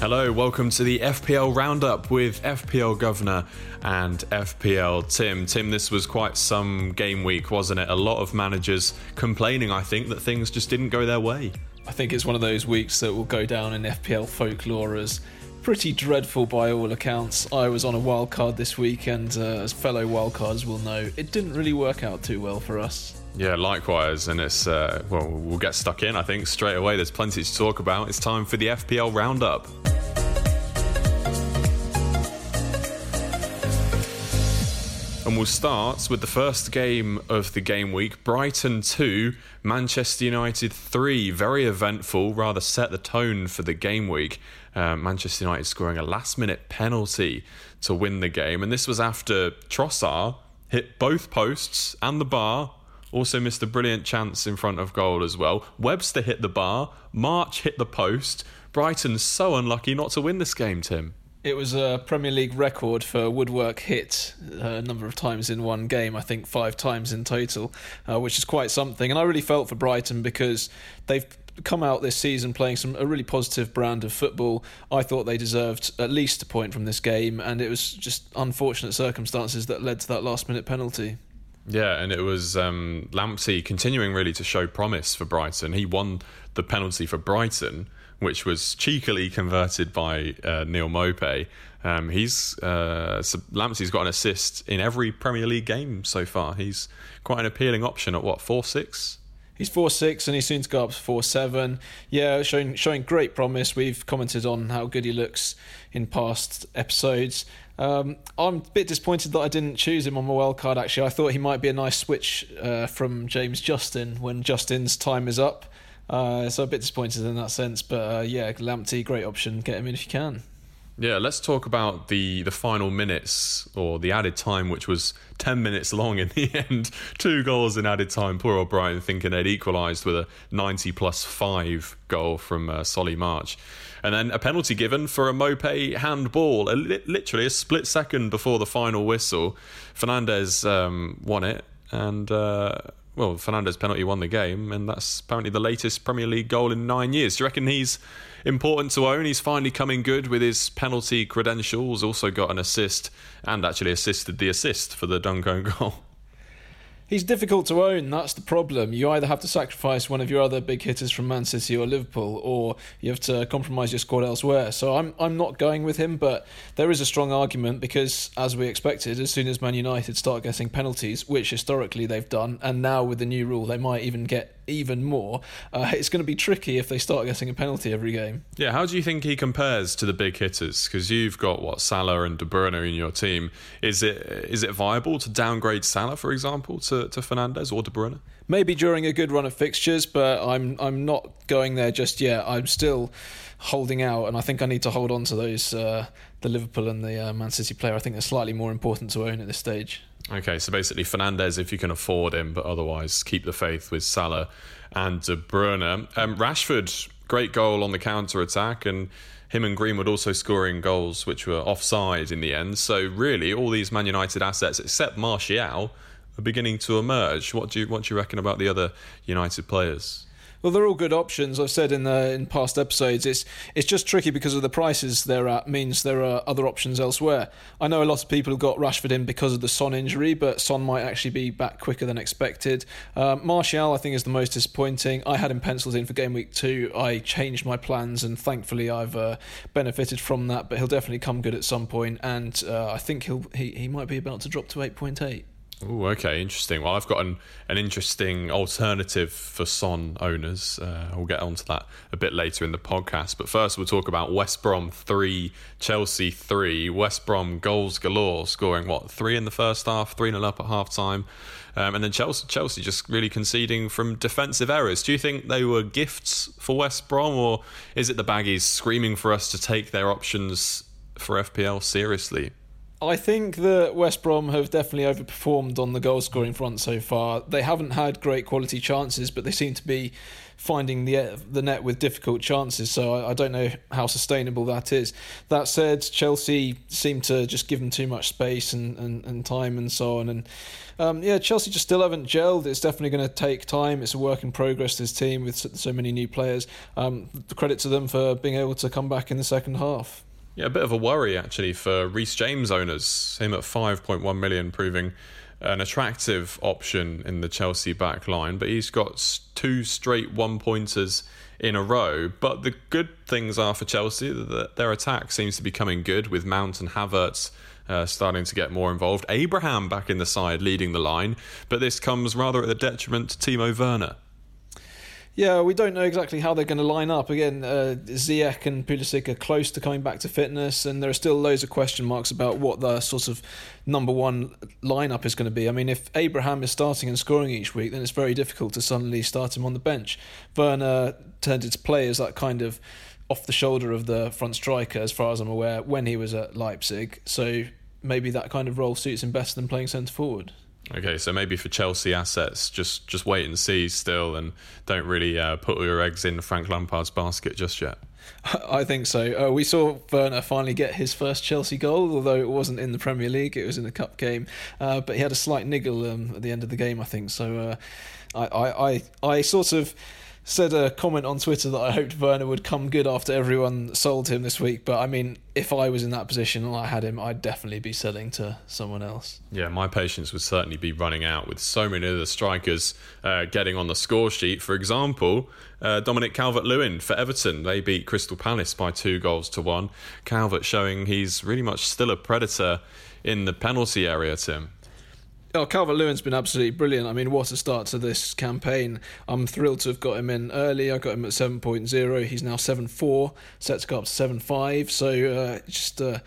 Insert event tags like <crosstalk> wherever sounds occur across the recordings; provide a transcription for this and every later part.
Hello, welcome to the FPL Roundup with FPL Governor and FPL Tim. Tim, this was quite some game week, wasn't it? A lot of managers complaining, I think, that things just didn't go their way. I think it's one of those weeks that will go down in FPL folklore as pretty dreadful by all accounts. I was on a wild card this week, and uh, as fellow wildcards will know, it didn't really work out too well for us. Yeah, likewise, and it's uh, well, we'll get stuck in. I think straight away. There's plenty to talk about. It's time for the FPL Roundup. And we'll start with the first game of the game week Brighton 2, Manchester United 3. Very eventful, rather set the tone for the game week. Uh, Manchester United scoring a last minute penalty to win the game. And this was after Trossard hit both posts and the bar. Also missed a brilliant chance in front of goal as well. Webster hit the bar. March hit the post. Brighton so unlucky not to win this game, Tim. It was a Premier League record for woodwork hit a number of times in one game, I think five times in total, uh, which is quite something. And I really felt for Brighton because they've come out this season playing some a really positive brand of football. I thought they deserved at least a point from this game, and it was just unfortunate circumstances that led to that last minute penalty. Yeah, and it was um, Lamptey continuing really to show promise for Brighton. He won the penalty for Brighton which was cheekily converted by uh, Neal Maupay. Um, he's uh, Lamptey's got an assist in every Premier League game so far. He's quite an appealing option at what four six. He's four six and he's soon to go up to four seven. Yeah, showing showing great promise. We've commented on how good he looks in past episodes. Um, I'm a bit disappointed that I didn't choose him on my wild card. Actually, I thought he might be a nice switch uh, from James Justin when Justin's time is up. Uh, so a bit disappointed in that sense, but uh, yeah, Lamptey, great option. Get him in if you can. Yeah, let's talk about the the final minutes or the added time, which was ten minutes long in the <laughs> end. Two goals in added time. Poor O'Brien thinking they'd equalised with a ninety plus five goal from uh, Solly March, and then a penalty given for a Maupay handball. A li- literally a split second before the final whistle, Fernandes um, won it, and uh, well, Fernandes penalty won the game, and that's apparently the latest Premier League goal in nine years. Do you reckon he's important to own? He's finally coming good with his penalty credentials. Also got an assist and actually assisted the assist for the Duncan <laughs> goal. He's difficult to own. That's the problem. You either have to sacrifice one of your other big hitters from Man City or Liverpool, or you have to compromise your squad elsewhere. So I'm I'm not going with him, but there is a strong argument because, as we expected, as soon as Man United start getting penalties, which historically they've done, and now with the new rule they might even get even more, uh, it's going to be tricky if they start getting a penalty every game. Yeah, how do you think he compares to the big hitters? Because you've got what Salah and De Bruyne in your team. Is it is it viable to downgrade Salah, for example, to, to Fernandes or De Bruyne? Maybe during a good run of fixtures, but I'm I'm not going there just yet. I'm still holding out, and I think I need to hold on to those uh, the Liverpool and the uh, Man City player. I think they're slightly more important to own at this stage. Okay, so basically Fernandes if you can afford him, but otherwise keep the faith with Salah and De Bruyne. Um, Rashford, great goal on the counter attack, and him and Greenwood also scoring goals which were offside in the end. So really, all these Man United assets except Martial are beginning to emerge. What do you what do you reckon about the other United players? Well, they're all good options. I've said in the in past episodes, it's it's just tricky because of the prices they're at. Means there are other options elsewhere. I know a lot of people have got Rashford in because of the Son injury, but Son might actually be back quicker than expected. Um, Martial, I think, is the most disappointing. I had him penciled in for game week two. I changed my plans, and thankfully, I've uh, benefited from that. But he'll definitely come good at some point, and uh, I think he'll he, he might be about to drop to eight point eight. Oh, okay, interesting. Well, I've got an, an interesting alternative for Son owners. Uh, we'll get onto that a bit later in the podcast. But first, we'll talk about West Brom 3, Chelsea 3. West Brom goals galore, scoring what, three in the first half, 3 0 up at half time. Um, and then Chelsea, Chelsea just really conceding from defensive errors. Do you think they were gifts for West Brom, or is it the Baggies screaming for us to take their options for FPL seriously? I think that West Brom have definitely overperformed on the goal scoring front so far. They haven't had great quality chances, but they seem to be finding the the net with difficult chances. So I, I, don't know how sustainable that is. That said, Chelsea seem to just give them too much space and, and, and time and so on. And um, yeah, Chelsea just still haven't gelled. It's definitely going to take time. It's a work in progress. This team with so many new players. Um, credit to them for being able to come back in the second half. Yeah, a bit of a worry actually for Reece James owners. Him at 5.1 million, proving an attractive option in the Chelsea back line, but he's got two straight one pointers in a row. But the good things are for Chelsea that their attack seems to be coming good with Mount and Havertz. Uh, starting to get more involved. Abraham back in the side, leading the line, but this comes rather at the detriment to Timo Werner. Yeah, we don't know exactly how they're going to line up. Again, uh, Ziyech and Pulisic are close to coming back to fitness, and there are still loads of question marks about what the sort of number one lineup is going to be. I mean, if Abraham is starting and scoring each week, then it's very difficult to suddenly start him on the bench. Werner turned into play as that kind of off the shoulder of the front striker, as far as I'm aware, when he was at Leipzig. So maybe that kind of role suits him better than playing centre forward. Okay, so maybe for Chelsea assets, just just wait and see still, and don't really uh, put all your eggs in Frank Lampard's basket just yet. <laughs> I think so. Uh, we saw Werner finally get his first Chelsea goal, although it wasn't in the Premier League; it was in a cup game. Uh, but he had a slight niggle um, at the end of the game, I think. So uh, I, I, I, I sort of said a comment on Twitter that I hoped Werner would come good after everyone sold him this week. But I mean, if I was in that position and I had him, I'd definitely be selling to someone else. Yeah, my patience would certainly be running out with so many of the strikers uh, getting on the score sheet. For example, uh, Dominic Calvert Lewin for Everton. They beat Crystal Palace by two goals to one. Calvert showing he's really much still a predator in the penalty area, Tim. Oh, Calvert Lewin's been absolutely brilliant. I mean, what a start to this campaign. I'm thrilled to have got him in early. I got him at 7.0. He's now 7.4, set to go up to 7.5. So, uh, just. Uh,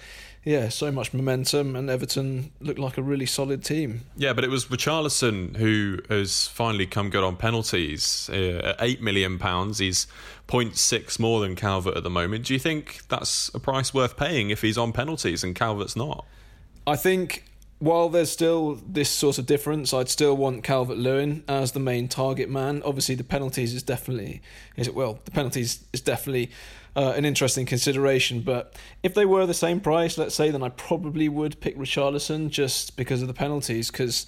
yeah, so much momentum, and Everton looked like a really solid team. Yeah, but it was Richarlison who has finally come good on penalties. Uh, at eight million pounds, he's 0.6 more than Calvert at the moment. Do you think that's a price worth paying if he's on penalties and Calvert's not? I think while there's still this sort of difference, I'd still want Calvert Lewin as the main target man. Obviously, the penalties is definitely is it well the penalties is definitely uh, an interesting consideration. But if they were the same price, let's say, then I probably would pick Richarlison just because of the penalties because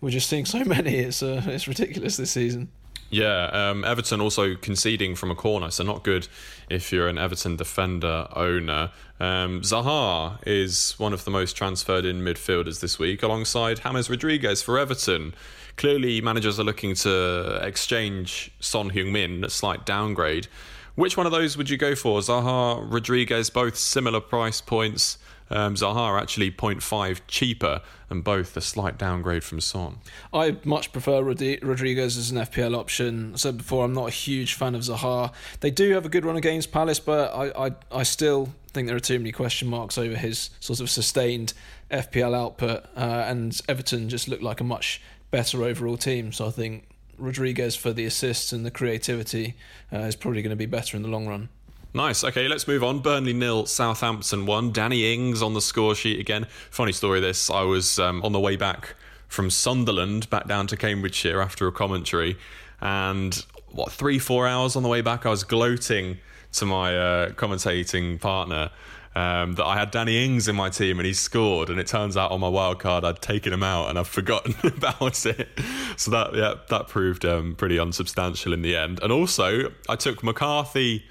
we're just seeing so <laughs> many. It's uh, it's ridiculous this season. Yeah, um, Everton also conceding from a corner, so not good if you're an Everton defender owner. Um, Zaha is one of the most transferred in midfielders this week, alongside James Rodriguez for Everton. Clearly, managers are looking to exchange Son Heung-min, a slight downgrade. Which one of those would you go for? Zaha, Rodriguez, both similar price points. Um, Zaha actually 0.5 cheaper and both a slight downgrade from Son. I much prefer Rodriguez as an FPL option. I said before, I'm not a huge fan of Zaha. They do have a good run against Palace, but I, I, I still think there are too many question marks over his sort of sustained FPL output. Uh, and Everton just looked like a much better overall team. So I think Rodriguez for the assists and the creativity uh, is probably going to be better in the long run. Nice. Okay, let's move on. Burnley nil, Southampton one. Danny Ings on the score sheet again. Funny story. This I was um, on the way back from Sunderland back down to Cambridgeshire after a commentary, and what three four hours on the way back, I was gloating to my uh, commentating partner. Um, that I had Danny Ings in my team and he scored, and it turns out on my wild card I'd taken him out and I've <laughs> forgotten about it. So that yeah that proved um, pretty unsubstantial in the end. And also I took McCarthy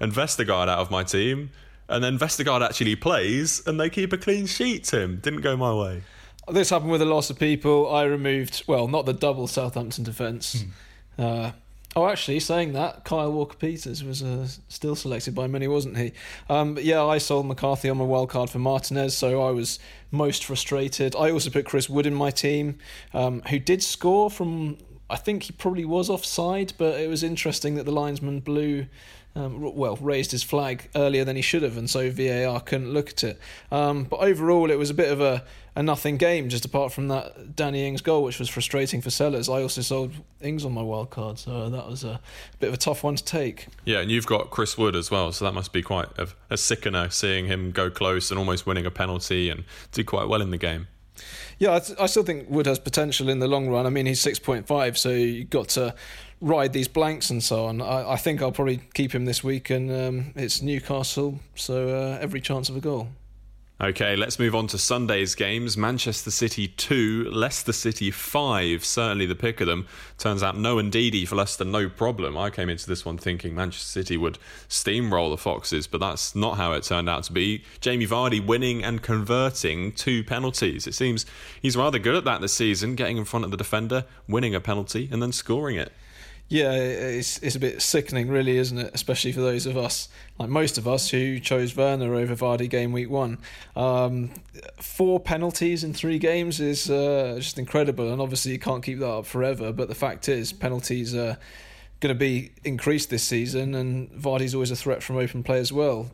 and Vestergaard out of my team, and then Vestergaard actually plays, and they keep a clean sheet. Tim didn't go my way. This happened with a lot of people. I removed well, not the double Southampton defence. Hmm. Uh, oh, actually, saying that, Kyle Walker Peters was uh, still selected by many, wasn't he? Um, but yeah, I sold McCarthy on my wild card for Martinez, so I was most frustrated. I also put Chris Wood in my team, um, who did score from. I think he probably was offside, but it was interesting that the linesman blew um, well, raised his flag earlier than he should have, and so VAR couldn't look at it. Um, but overall, it was a bit of a, a nothing game, just apart from that Danny Ings goal, which was frustrating for sellers. I also sold Ings on my wild card, so that was a bit of a tough one to take. Yeah, and you've got Chris Wood as well, so that must be quite a, a sickener seeing him go close and almost winning a penalty and do quite well in the game. Yeah, I, th- I, still think Wood has potential in the long run. I mean, he's 6.5, so you've got to ride these blanks and so on. I, I think I'll probably keep him this week, and um, it's Newcastle, so uh, every chance of a goal. Okay, let's move on to Sunday's games. Manchester City 2, Leicester City 5. Certainly the pick of them. Turns out no Ndidi for Leicester, no problem. I came into this one thinking Manchester City would steamroll the Foxes, but that's not how it turned out to be. Jamie Vardy winning and converting two penalties. It seems he's rather good at that this season, getting in front of the defender, winning a penalty, and then scoring it. Yeah, it's it's a bit sickening, really, isn't it? Especially for those of us, like most of us, who chose Werner over Vardy game week one. Um, four penalties in three games is uh, just incredible, and obviously you can't keep that up forever. But the fact is, penalties are going to be increased this season, and Vardy's always a threat from open play as well.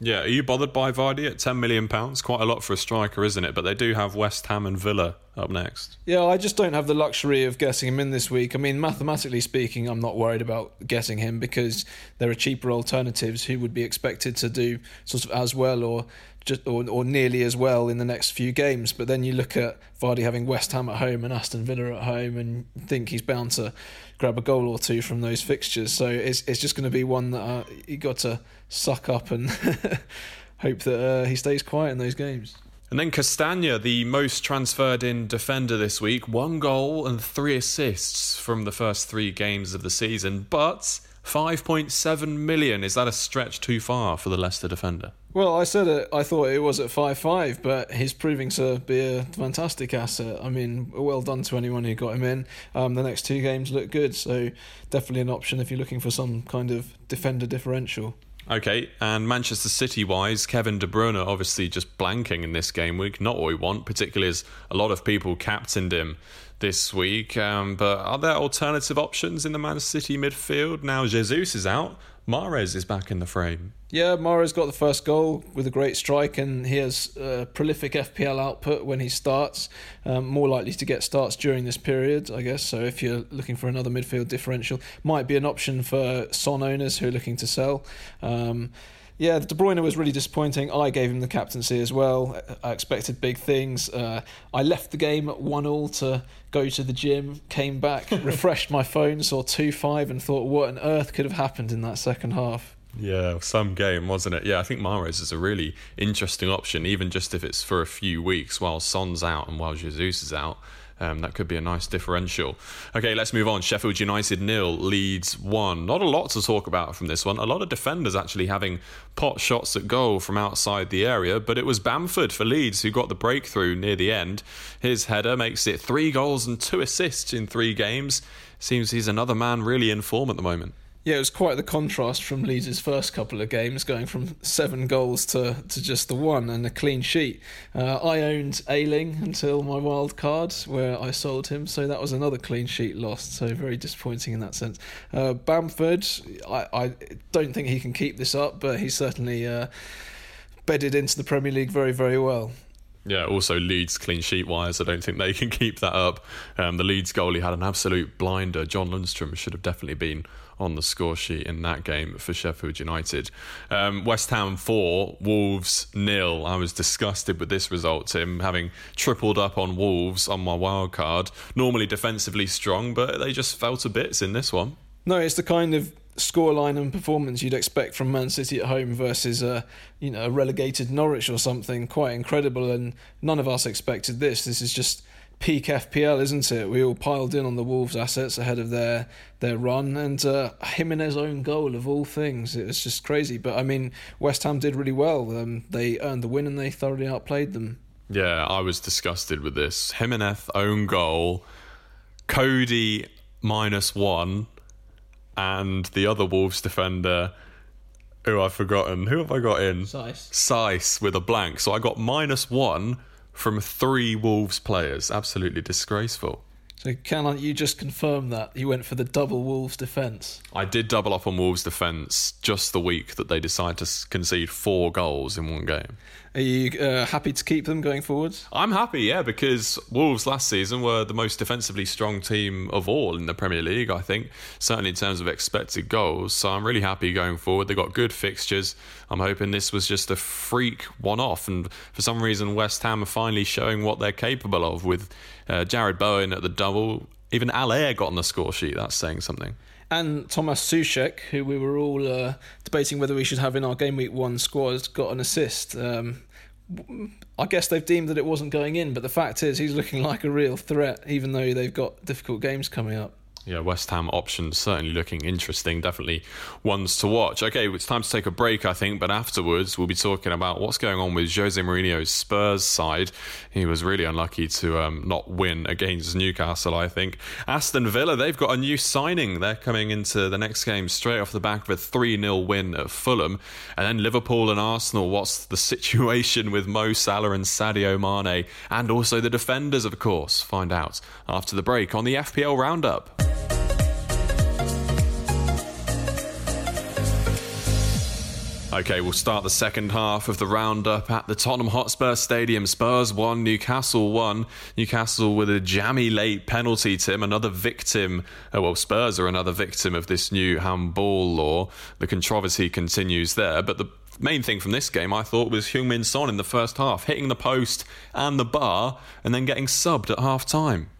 Yeah, are you bothered by Vardy at ten million pounds? Quite a lot for a striker, isn't it? But they do have West Ham and Villa up next. Yeah, I just don't have the luxury of getting him in this week. I mean, mathematically speaking, I'm not worried about getting him because there are cheaper alternatives who would be expected to do sort of as well or just or, or nearly as well in the next few games. But then you look at Vardy having West Ham at home and Aston Villa at home, and think he's bound to grab a goal or two from those fixtures. So it's it's just going to be one that uh, you got to suck up and <laughs> hope that uh, he stays quiet in those games. And then Castagna, the most transferred in defender this week, one goal and three assists from the first three games of the season, but 5.7 million. Is that a stretch too far for the Leicester defender? Well, I said it. I thought it was at five five, but he's proving to be a fantastic asset. I mean, well done to anyone who got him in. Um, the next two games look good, so definitely an option if you're looking for some kind of defender differential. Okay, and Manchester City wise, Kevin De Bruyne obviously just blanking in this game week. Not what we want, particularly as a lot of people captained him this week. Um, but are there alternative options in the Man City midfield? Now Jesus is out, Mahrez is back in the frame. Yeah, Mahrez got the first goal with a great strike, and he has uh, prolific FPL output when he starts. Um, more likely to get starts during this period, I guess. So if you're looking for another midfield differential, might be an option for Son owners who are looking to sell. Um, yeah, De Bruyne was really disappointing. I gave him the captaincy as well. I expected big things. Uh, I left the game at one all to go to the gym. Came back, <laughs> refreshed my phone, saw two five, and thought, what on earth could have happened in that second half? Yeah, some game, wasn't it? Yeah, I think Mahrez is a really interesting option, even just if it's for a few weeks while Son's out and while Jesus is out. Um, that could be a nice differential. Okay, let's move on. Sheffield United nil, Leeds one. Not a lot to talk about from this one. A lot of defenders actually having pot shots at goal from outside the area, but it was Bamford for Leeds who got the breakthrough near the end. His header makes it three goals and two assists in three games. Seems he's another man really in form at the moment. Yeah, it was quite the contrast from Leeds' first couple of games, going from seven goals to, to just the one and a clean sheet. Uh, I owned Ayling until my wild card, where I sold him, so that was another clean sheet lost. So very disappointing in that sense. Uh, Bamford, I, I don't think he can keep this up, but he's certainly uh, bedded into the Premier League very, very well. Yeah, also Leeds clean sheet wise, I don't think they <laughs> can keep that up. Um, the Leeds goalie had an absolute blinder. John Lundstram should have definitely been on the score sheet in that game for Sheffield United. Um, West Ham 4, Wolves nil. I was disgusted with this result, Tim, having tripled up on Wolves on my wild card. Normally defensively strong, but they just fell to bits in this one. No, it's the kind of scoreline and performance you'd expect from Man City at home versus a you know a relegated Norwich or something. Quite incredible, and none of us expected this. This is just peak FPL, isn't it? We all piled in on the Wolves assets ahead of their their run, and uh, Jimenez own goal of all things. It was just crazy. But I mean, West Ham did really well. Um, they earned the win and they thoroughly outplayed them. Yeah, I was disgusted with this. Jimenez own goal, Coady minus one, and the other Wolves defender. Who I've forgotten. Who have I got in? Sice. Saïss with a blank. So I got minus one from three Wolves players. Absolutely disgraceful. So can you just confirm that you went for the double Wolves defence? I did double up on Wolves defence just the week that they decided to concede four goals in one game. Are you uh, happy to keep them going forward? I'm happy, yeah, because Wolves last season were the most defensively strong team of all in the Premier League, I think, certainly in terms of expected goals. So I'm really happy going forward. They've got good fixtures. I'm hoping this was just a freak one off. And for some reason, West Ham are finally showing what they're capable of with uh, Jarrod Bowen at the double even Haller got on the score sheet. That's saying something. And Thomas Soucek, who we were all uh, debating whether we should have in our game week one squad, got an assist. Um, I guess they've deemed that it wasn't going in, but the fact is he's looking like a real threat, even though they've got difficult games coming up yeah, West Ham options certainly looking interesting. Definitely ones to watch. Okay, it's time to take a break, I think, but afterwards we'll be talking about what's going on with Jose Mourinho's Spurs side. He was really unlucky to um, not win against Newcastle, I think. Aston Villa, they've got a new signing. They're coming into the next game straight off the back of a 3 0 win at Fulham. And then Liverpool and Arsenal. What's the <laughs> situation with Mo Salah and Sadio Mane? And also the defenders, of course. Find out after the break on the FPL Roundup. Okay, we'll start the second half of the roundup at the Tottenham Hotspur Stadium. Spurs 1, Newcastle 1. Newcastle with a jammy late penalty, Tim. Another victim. Oh, well, Spurs are another victim of this new handball law. The controversy continues there. But the main thing from this game, I thought, was Heung-min Son in the first half, hitting the post and the bar and then getting subbed at half time.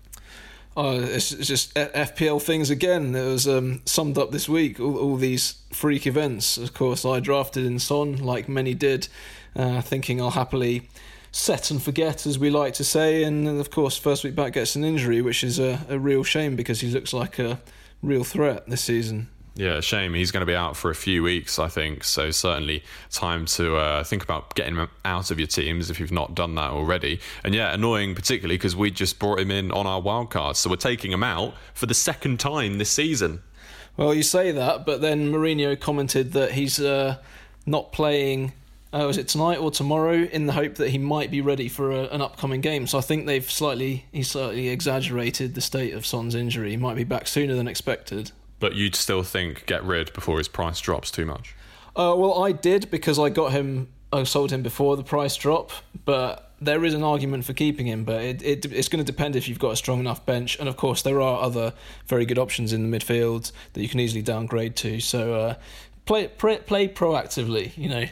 Oh, it's, just FPL things again. It was um, summed up this week. All, all, these freak events. Of course, I drafted in Son, like many did, uh, thinking I'll happily set and forget, as we like to say. And of course, first week back gets an injury, which is a, a real shame because he looks like a real threat this season. Yeah, shame. He's going to be out for a few weeks, I think. So certainly time to uh, think about getting him out of your teams if you've not done that already. And yeah, annoying particularly because we just brought him in on our wild card, so we're taking him out for the second time this season. Well, you say that, but then Mourinho commented that he's uh, not playing. Uh, was it tonight or tomorrow? In the hope that he might be ready for a, an upcoming game. So I think they've slightly he slightly exaggerated the state of Son's injury. He might be back sooner than expected. But you'd still think get rid before his price drops too much. Uh, well, I did because I got him. I sold him before the price drop, but there is an argument for keeping him. But it, it it's going to depend if you've got a strong enough bench, and of course there are other very good options in the midfield that you can easily downgrade to. So uh, play, play play proactively. You know,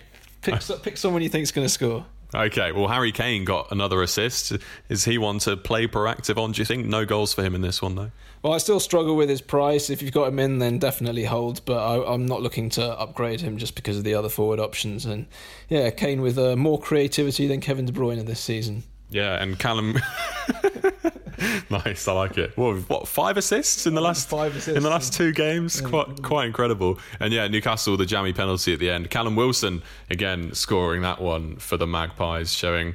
pick <laughs> pick someone you think is going to score. Okay, well, Harry Kane got another assist. Is he one to play proactive on? Do you think no goals for him in this one though? Well, I still struggle with his price. If you've got him in, then definitely hold. But I, am not looking to upgrade him just because of the other forward options. And yeah, Kane with uh, more creativity than Kevin De Bruyne this season. Yeah, and Callum. <laughs> <laughs> nice, I like it. What, what five assists in the last five assists in the last two games? Yeah. Quite quite incredible. And yeah, Newcastle the jammy penalty at the end. Callum Wilson again scoring that one for the Magpies, showing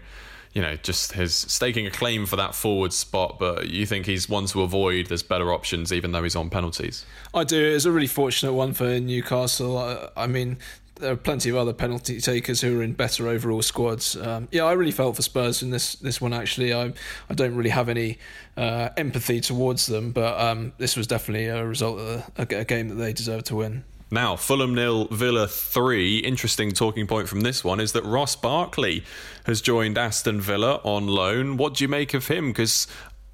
you know, just his staking a claim for that forward spot, but you think he's one to avoid. There's better options, even though he's on penalties. I do. It's a really fortunate one for Newcastle. I, I mean, there are plenty of other penalty takers who are in better overall squads. Um, yeah, I really felt for Spurs in this this one. Actually, I I don't really have any uh, empathy towards them, but um, this was definitely a result of a, a game that they deserved to win. Now, Fulham nil, Villa three. Interesting talking point from this one is that Ross Barkley has joined Aston Villa on loan. What do you make of him? Because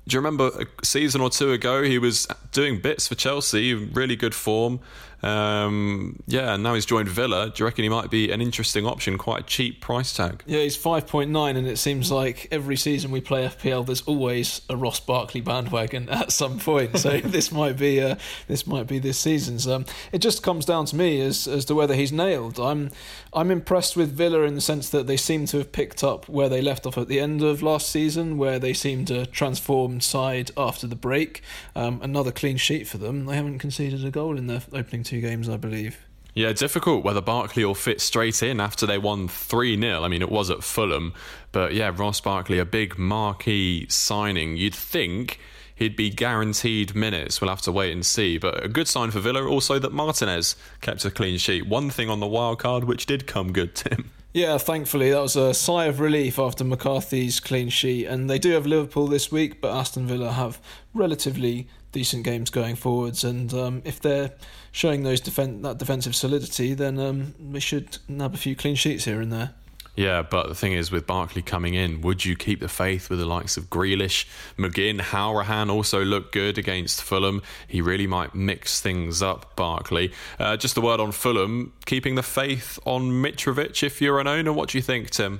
do you remember a season or two ago he was doing bits for Chelsea, really good form. Um, yeah, and now he's joined Villa. Do you reckon he might be an interesting option? Quite a cheap price tag. Yeah, he's five point nine, and it seems like every season we play FPL, there's always a Ross Barkley bandwagon <laughs> at some point. So <laughs> this might be uh, this might be this season's. Um, it just comes down to me as as to whether he's nailed. I'm I'm impressed with Villa in the sense that they seem to have picked up where they left off at the end of last season, where they seemed a transformed side after the break. Um, another clean sheet for them. They haven't conceded a goal in their opening two games, I believe. Yeah, difficult whether Barkley will fit straight in after they won 3 0. I mean, it was at Fulham, but yeah, Ross Barkley, a big marquee signing. You'd think he'd be guaranteed minutes. We'll have to wait and see. But a good sign for Villa also that Martinez kept a clean sheet. One thing on the wild card which did come good, Tim. Yeah, thankfully that was a sigh of relief after McCarthy's clean sheet, and they do have Liverpool this week, but Aston Villa have relatively decent games going forwards, and um, if they're showing those defen- that defensive solidity, then um, we should nab a few clean sheets here and there. Yeah, but the thing is, with Barkley coming in, would you keep the faith with the likes of Grealish, McGinn, Hourihane also looked good against Fulham. He really might mix things up, Barkley. Uh, just a word on Fulham, keeping the faith on Mitrovic if you're an owner. What do you think, Tim?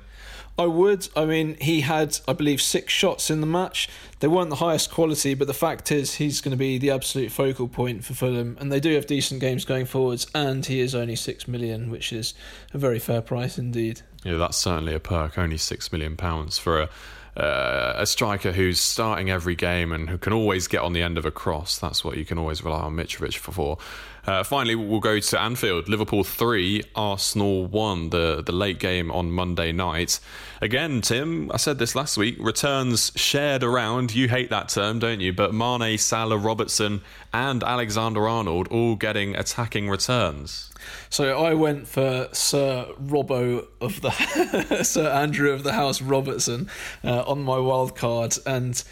I would. I mean, he had, I believe, six shots in the match. They weren't the highest quality, but the fact is, he's going to be the absolute focal point for Fulham, and they do have decent games going forwards. And he is only six million, which is a very fair price indeed. Yeah, that's certainly a perk. Only six million pounds for a uh, a striker who's starting every game and who can always get on the end of a cross. That's what you can always rely on Mitrovic for. Uh, finally, we'll go to Anfield. Liverpool 3, Arsenal 1, the, the late game on Monday night. Again, Tim, I said this last week, returns shared around. You hate that term, don't you? But Mane, Salah, Robertson, and Alexander Arnold all getting attacking returns. So I went for Sir Robbo of the <laughs> Sir Andrew of the House Robertson uh, on my wild card, and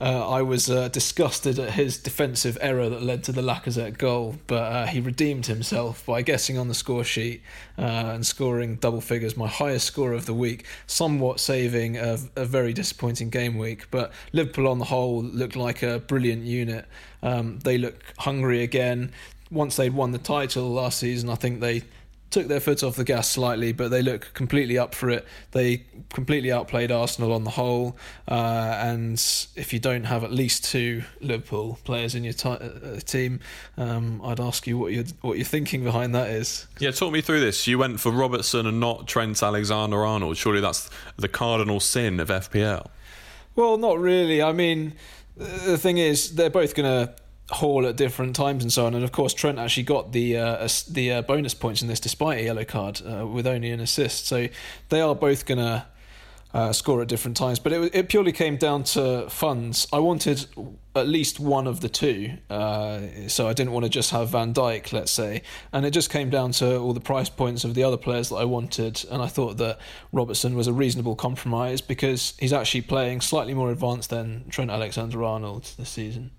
uh, I was uh, disgusted at his defensive error that led to the Lacazette goal, but uh, he redeemed himself by guessing on the score sheet uh, and scoring double figures, my highest score of the week, somewhat saving a, a, very disappointing game week. But Liverpool on the whole looked like a brilliant unit. Um, they look hungry again once they'd won the title last season, I think they took their foot off the gas slightly, but they look completely up for it. They completely outplayed Arsenal on the whole. Uh, and if you don't have at least two Liverpool players in your t- uh, team, um, I'd ask you what you're what you're thinking behind that is. Yeah, talk me through this. You went for Robertson and not Trent Alexander-Arnold. Surely that's the cardinal sin of FPL. Well, not really. I mean, the thing is, they're both going to Haul at different times and so on. And of course, Trent actually got the uh, the uh, bonus points in this despite a yellow card uh, with only an assist. So they are both going to uh, score at different times. But it, it purely came down to funds. I wanted at least one of the two. Uh, so I didn't want to just have Van Dijk, let's say. And it just came down to all the price points of the other players that I wanted. And I thought that Robertson was a reasonable compromise because he's actually playing slightly more advanced than Trent Alexander Arnold this season.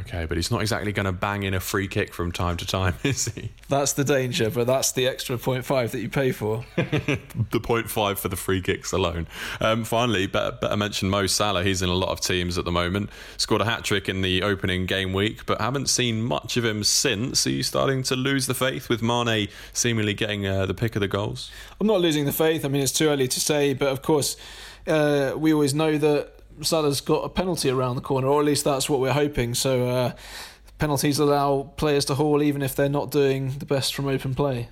Okay, but he's not exactly going to bang in a free kick from time to time, <laughs> is he? That's the danger, but that's the extra 0.5 that you pay for. <laughs> the 0.5 for the free kicks alone. Um, finally, better, better mention Mo Salah. He's in a lot of teams at the moment. Scored a hat trick in the opening game week, but haven't seen much of him since. Are you starting to lose the faith with Mane seemingly getting uh, the pick of the goals? I'm not losing the faith. I mean, it's too early to say, but of course, uh, we always know that Salah's got a penalty around the corner, or at least that's what we're hoping. So uh, penalties allow players to haul even if they're not doing the best from open play.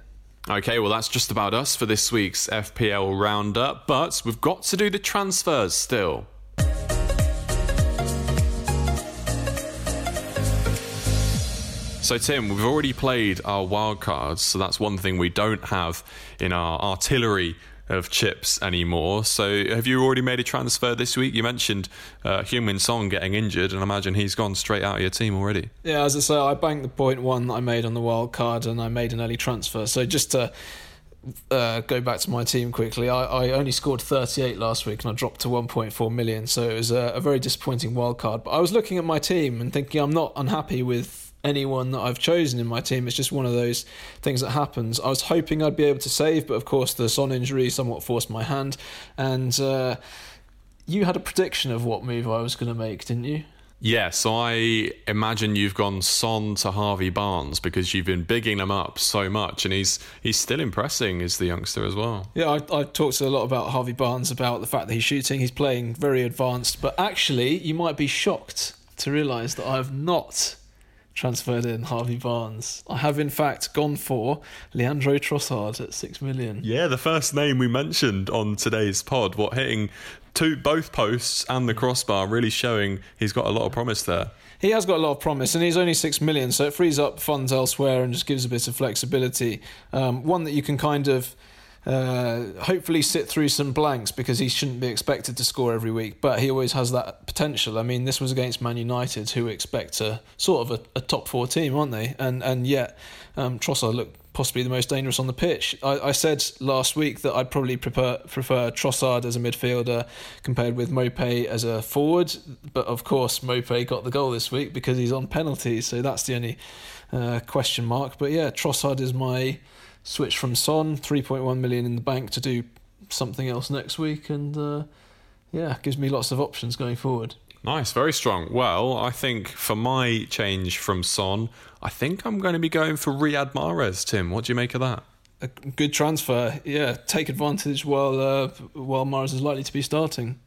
Okay, well, that's just about us for this week's FPL roundup, but we've got to do the transfers still. So, Tim, we've already played our wildcards, so that's one thing we don't have in our artillery of chips anymore. So, have you already made a transfer this week? You mentioned uh, Heung-min Son getting injured, and I imagine he's gone straight out of your team already. Yeah, as I say, I banked the point one that I made on the wild card, and I made an early transfer. So, just to uh, go back to my team quickly, I, I, only scored 38 last week, and I dropped to 1.4 million. So, it was a, a very disappointing wild card. But I was looking at my team and thinking, I'm not unhappy with anyone that I've chosen in my team. It's just one of those things that happens. I was hoping I'd be able to save, but of course the Son injury somewhat forced my hand. And uh, you had a prediction of what move I was going to make, didn't you? Yeah, so I imagine you've gone Son to Harvey Barnes because you've been bigging him up so much, and he's he's still impressing as the youngster as well. Yeah, I, I talked a lot about Harvey Barnes about the fact that he's shooting, he's playing very advanced, but actually, you might be shocked to realise that I've not transferred in Harvey Barnes. I have in fact gone for Leandro Trossard at six million. Yeah, the first name we mentioned on today's pod, what hitting two both posts and the crossbar, really showing he's got a lot of promise there. He has got a lot of promise, and he's only six million, so it frees up funds elsewhere and just gives a bit of flexibility. Um, one that you can kind of uh, hopefully sit through some blanks because he shouldn't be expected to score every week, but he always has that potential. I mean, this was against Man United, who expect a sort of a, a top four team, aren't they? And and yet, um, Trossard looked possibly the most dangerous on the pitch. I, I, said last week that I'd probably prefer prefer Trossard as a midfielder compared with Maupay as a forward, but of course Maupay got the goal this week because he's on penalties, so that's the only uh, question mark. But yeah, Trossard is my switch from Son, 3.1 million in the bank to do something else next week, and uh, yeah, gives me lots of options going forward. Nice, very strong. Well, I think for my change from Son, I think I'm going to be going for Riyad Mahrez. Tim, what do you make of that? a good transfer. Yeah, take advantage while uh, while Mahrez is likely to be starting.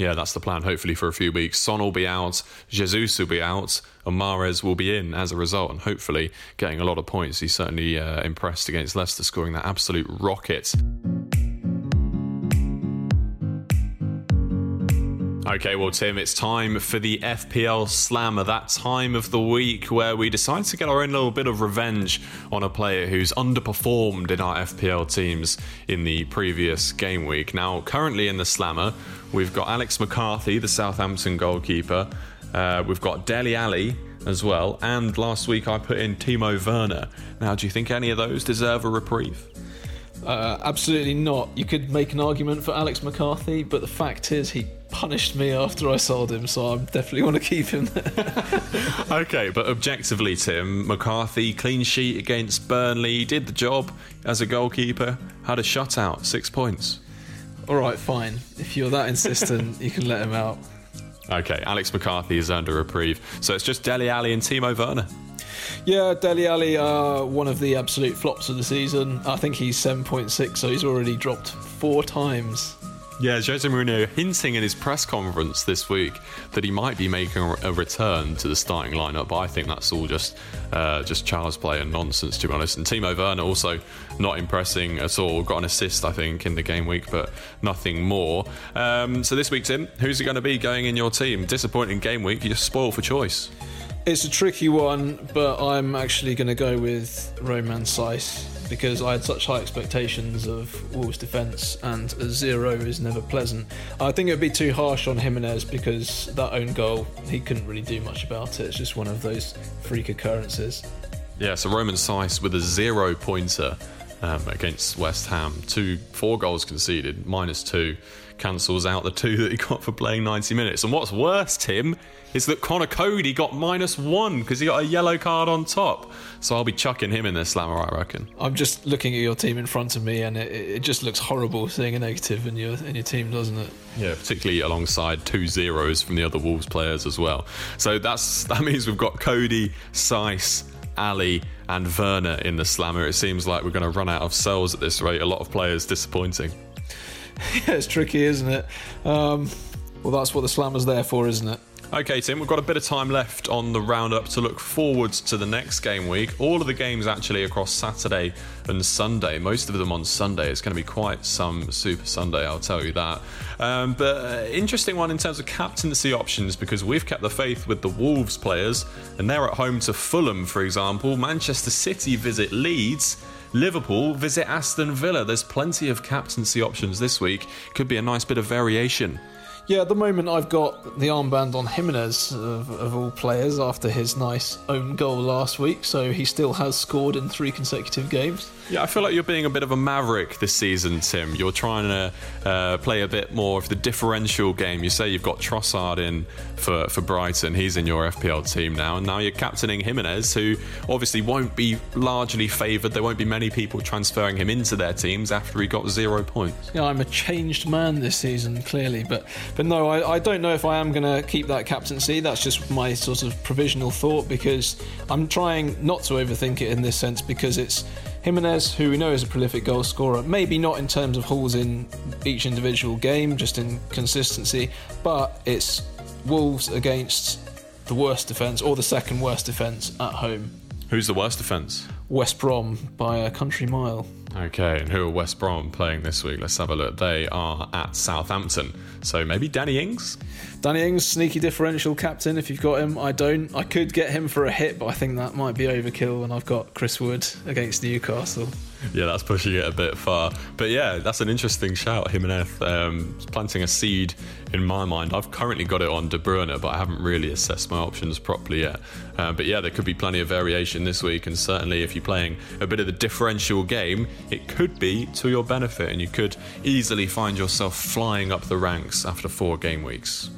Yeah, that's the plan. Hopefully, for a few weeks, Son will be out, Jesus will be out, and Mahrez will be in as a result, and hopefully getting a lot of points. He's certainly uh, impressed against Leicester, scoring that absolute rocket. Okay, well, Tim, it's time for the FPL Slammer, that time of the week where we decide to get our own little bit of revenge on a player who's underperformed in our FPL teams in the previous game week. Now, currently in the Slammer, we've got Alex McCarthy, the Southampton goalkeeper. Uh, we've got Dele Alli as well, and last week I put in Timo Werner. Now, do you think any of those deserve a reprieve? Uh, absolutely not. You could make an argument for Alex McCarthy, but the fact is he punished me after I sold him, so I definitely want to keep him there. <laughs> <laughs> okay, but objectively, Tim, McCarthy, clean sheet against Burnley, did the job as a goalkeeper, had a shutout, six points. All right, fine. If you're that insistent, <laughs> you can let him out. Okay, Alex McCarthy is under reprieve. So it's just Dele Alli and Timo Werner. Yeah, Dele Alli, uh, one of the absolute flops of the season. I think he's 7.6, so he's already dropped four times. Yeah, Jose Mourinho hinting in his press conference this week that he might be making a return to the starting lineup, but I think that's all just uh, just child's play and nonsense, to be honest. And Timo Werner also not impressing at all. Got an assist, I think, in the game week, but nothing more. Um, so this week, Tim, who's it going to be going in your team? Disappointing game week. You're spoiled for choice. It's a tricky one, but I'm actually going to go with Roman Saïss because I had such high expectations of Wolves' defence, and a zero is never pleasant. I think it would be too harsh on Jimenez because that own goal, he couldn't really do much about it. It's just one of those freak occurrences. Yeah, so Roman Saïss with a zero pointer um, against West Ham, two four goals conceded, minus two cancels out the two <laughs> that he got for playing 90 minutes. And what's worse, Tim, is that Conor Coady got minus one because he got a yellow card on top. So I'll be chucking him in this slammer, I reckon. I'm just looking at your team in front of me, and it, it just looks horrible seeing a negative in your in your team, doesn't it? Yeah, particularly alongside two zeros from the other Wolves players as well. So that's <laughs> that means we've got Coady, Saïss, Alli and Werner in the slammer. It seems like we're going to run out of cells at this rate. A lot of players disappointing. Yeah, <laughs> it's tricky, isn't it? Um, well, that's what the slammer's there for, isn't it? Okay, Tim, we've got a bit of time left on the roundup to look forwards to the next game week. All of the games actually across Saturday and Sunday, most of them on Sunday. It's going to be quite some Super Sunday, I'll tell you that. Um, but uh, interesting one in terms of captaincy options because we've kept the faith with the Wolves players, and they're at home to Fulham, for example. Manchester City visit Leeds. Liverpool visit Aston Villa. There's plenty of captaincy options this week. Could be a nice bit of variation. Yeah, at the moment I've got the armband on Jimenez of, of, all players after his nice own goal last week, so he still has scored in three consecutive games. Yeah, I feel like you're being a bit of a maverick this season, Tim. You're trying to uh, play a bit more of the differential game. You say you've got Trossard in for, for Brighton. He's in your FPL team now. And now you're captaining Jimenez, who obviously won't be largely favoured. There won't be many people transferring him into their teams after he got zero points. Yeah, I'm a changed man this season, clearly. But, but no, I, I don't know if I am going to keep that captaincy. That's just my sort of provisional thought because I'm trying not to overthink it in this sense because it's Jimenez, who we know is a prolific goal scorer, maybe not in terms of hauls in each individual game, just in consistency, but it's Wolves against the worst defence or the second worst defence at home. Who's the worst defence? West Brom by a country mile. Okay, and who are West Brom playing this week? Let's have a look. They are at Southampton. So maybe Danny Ings? Danny Ings, sneaky differential captain if you've got him. I don't. I could get him for a hit, but I think that might be overkill when I've got Chris Wood against Newcastle. Yeah, that's pushing it a bit far. But yeah, that's an interesting shout, Jimenez. Um, planting a seed in my mind. I've currently got it on De Bruyne, but I haven't really assessed my options properly yet. Uh, but yeah, there could be plenty of variation this week, and certainly if you're playing a bit of the differential game, it could be to your benefit, and you could easily find yourself flying up the ranks after four game weeks.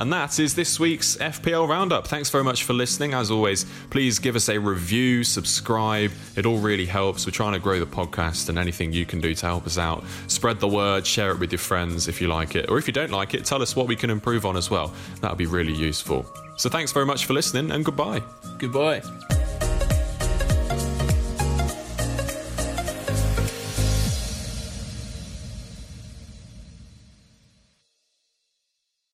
And that is this week's FPL Roundup. Thanks very much for listening. As always, please give us a review, subscribe. It all really helps. We're trying to grow the podcast, and anything you can do to help us out, spread the word, share it with your friends if you like it. Or if you don't like it, tell us what we can improve on as well. That would be really useful. So thanks very much for listening, and goodbye. Goodbye.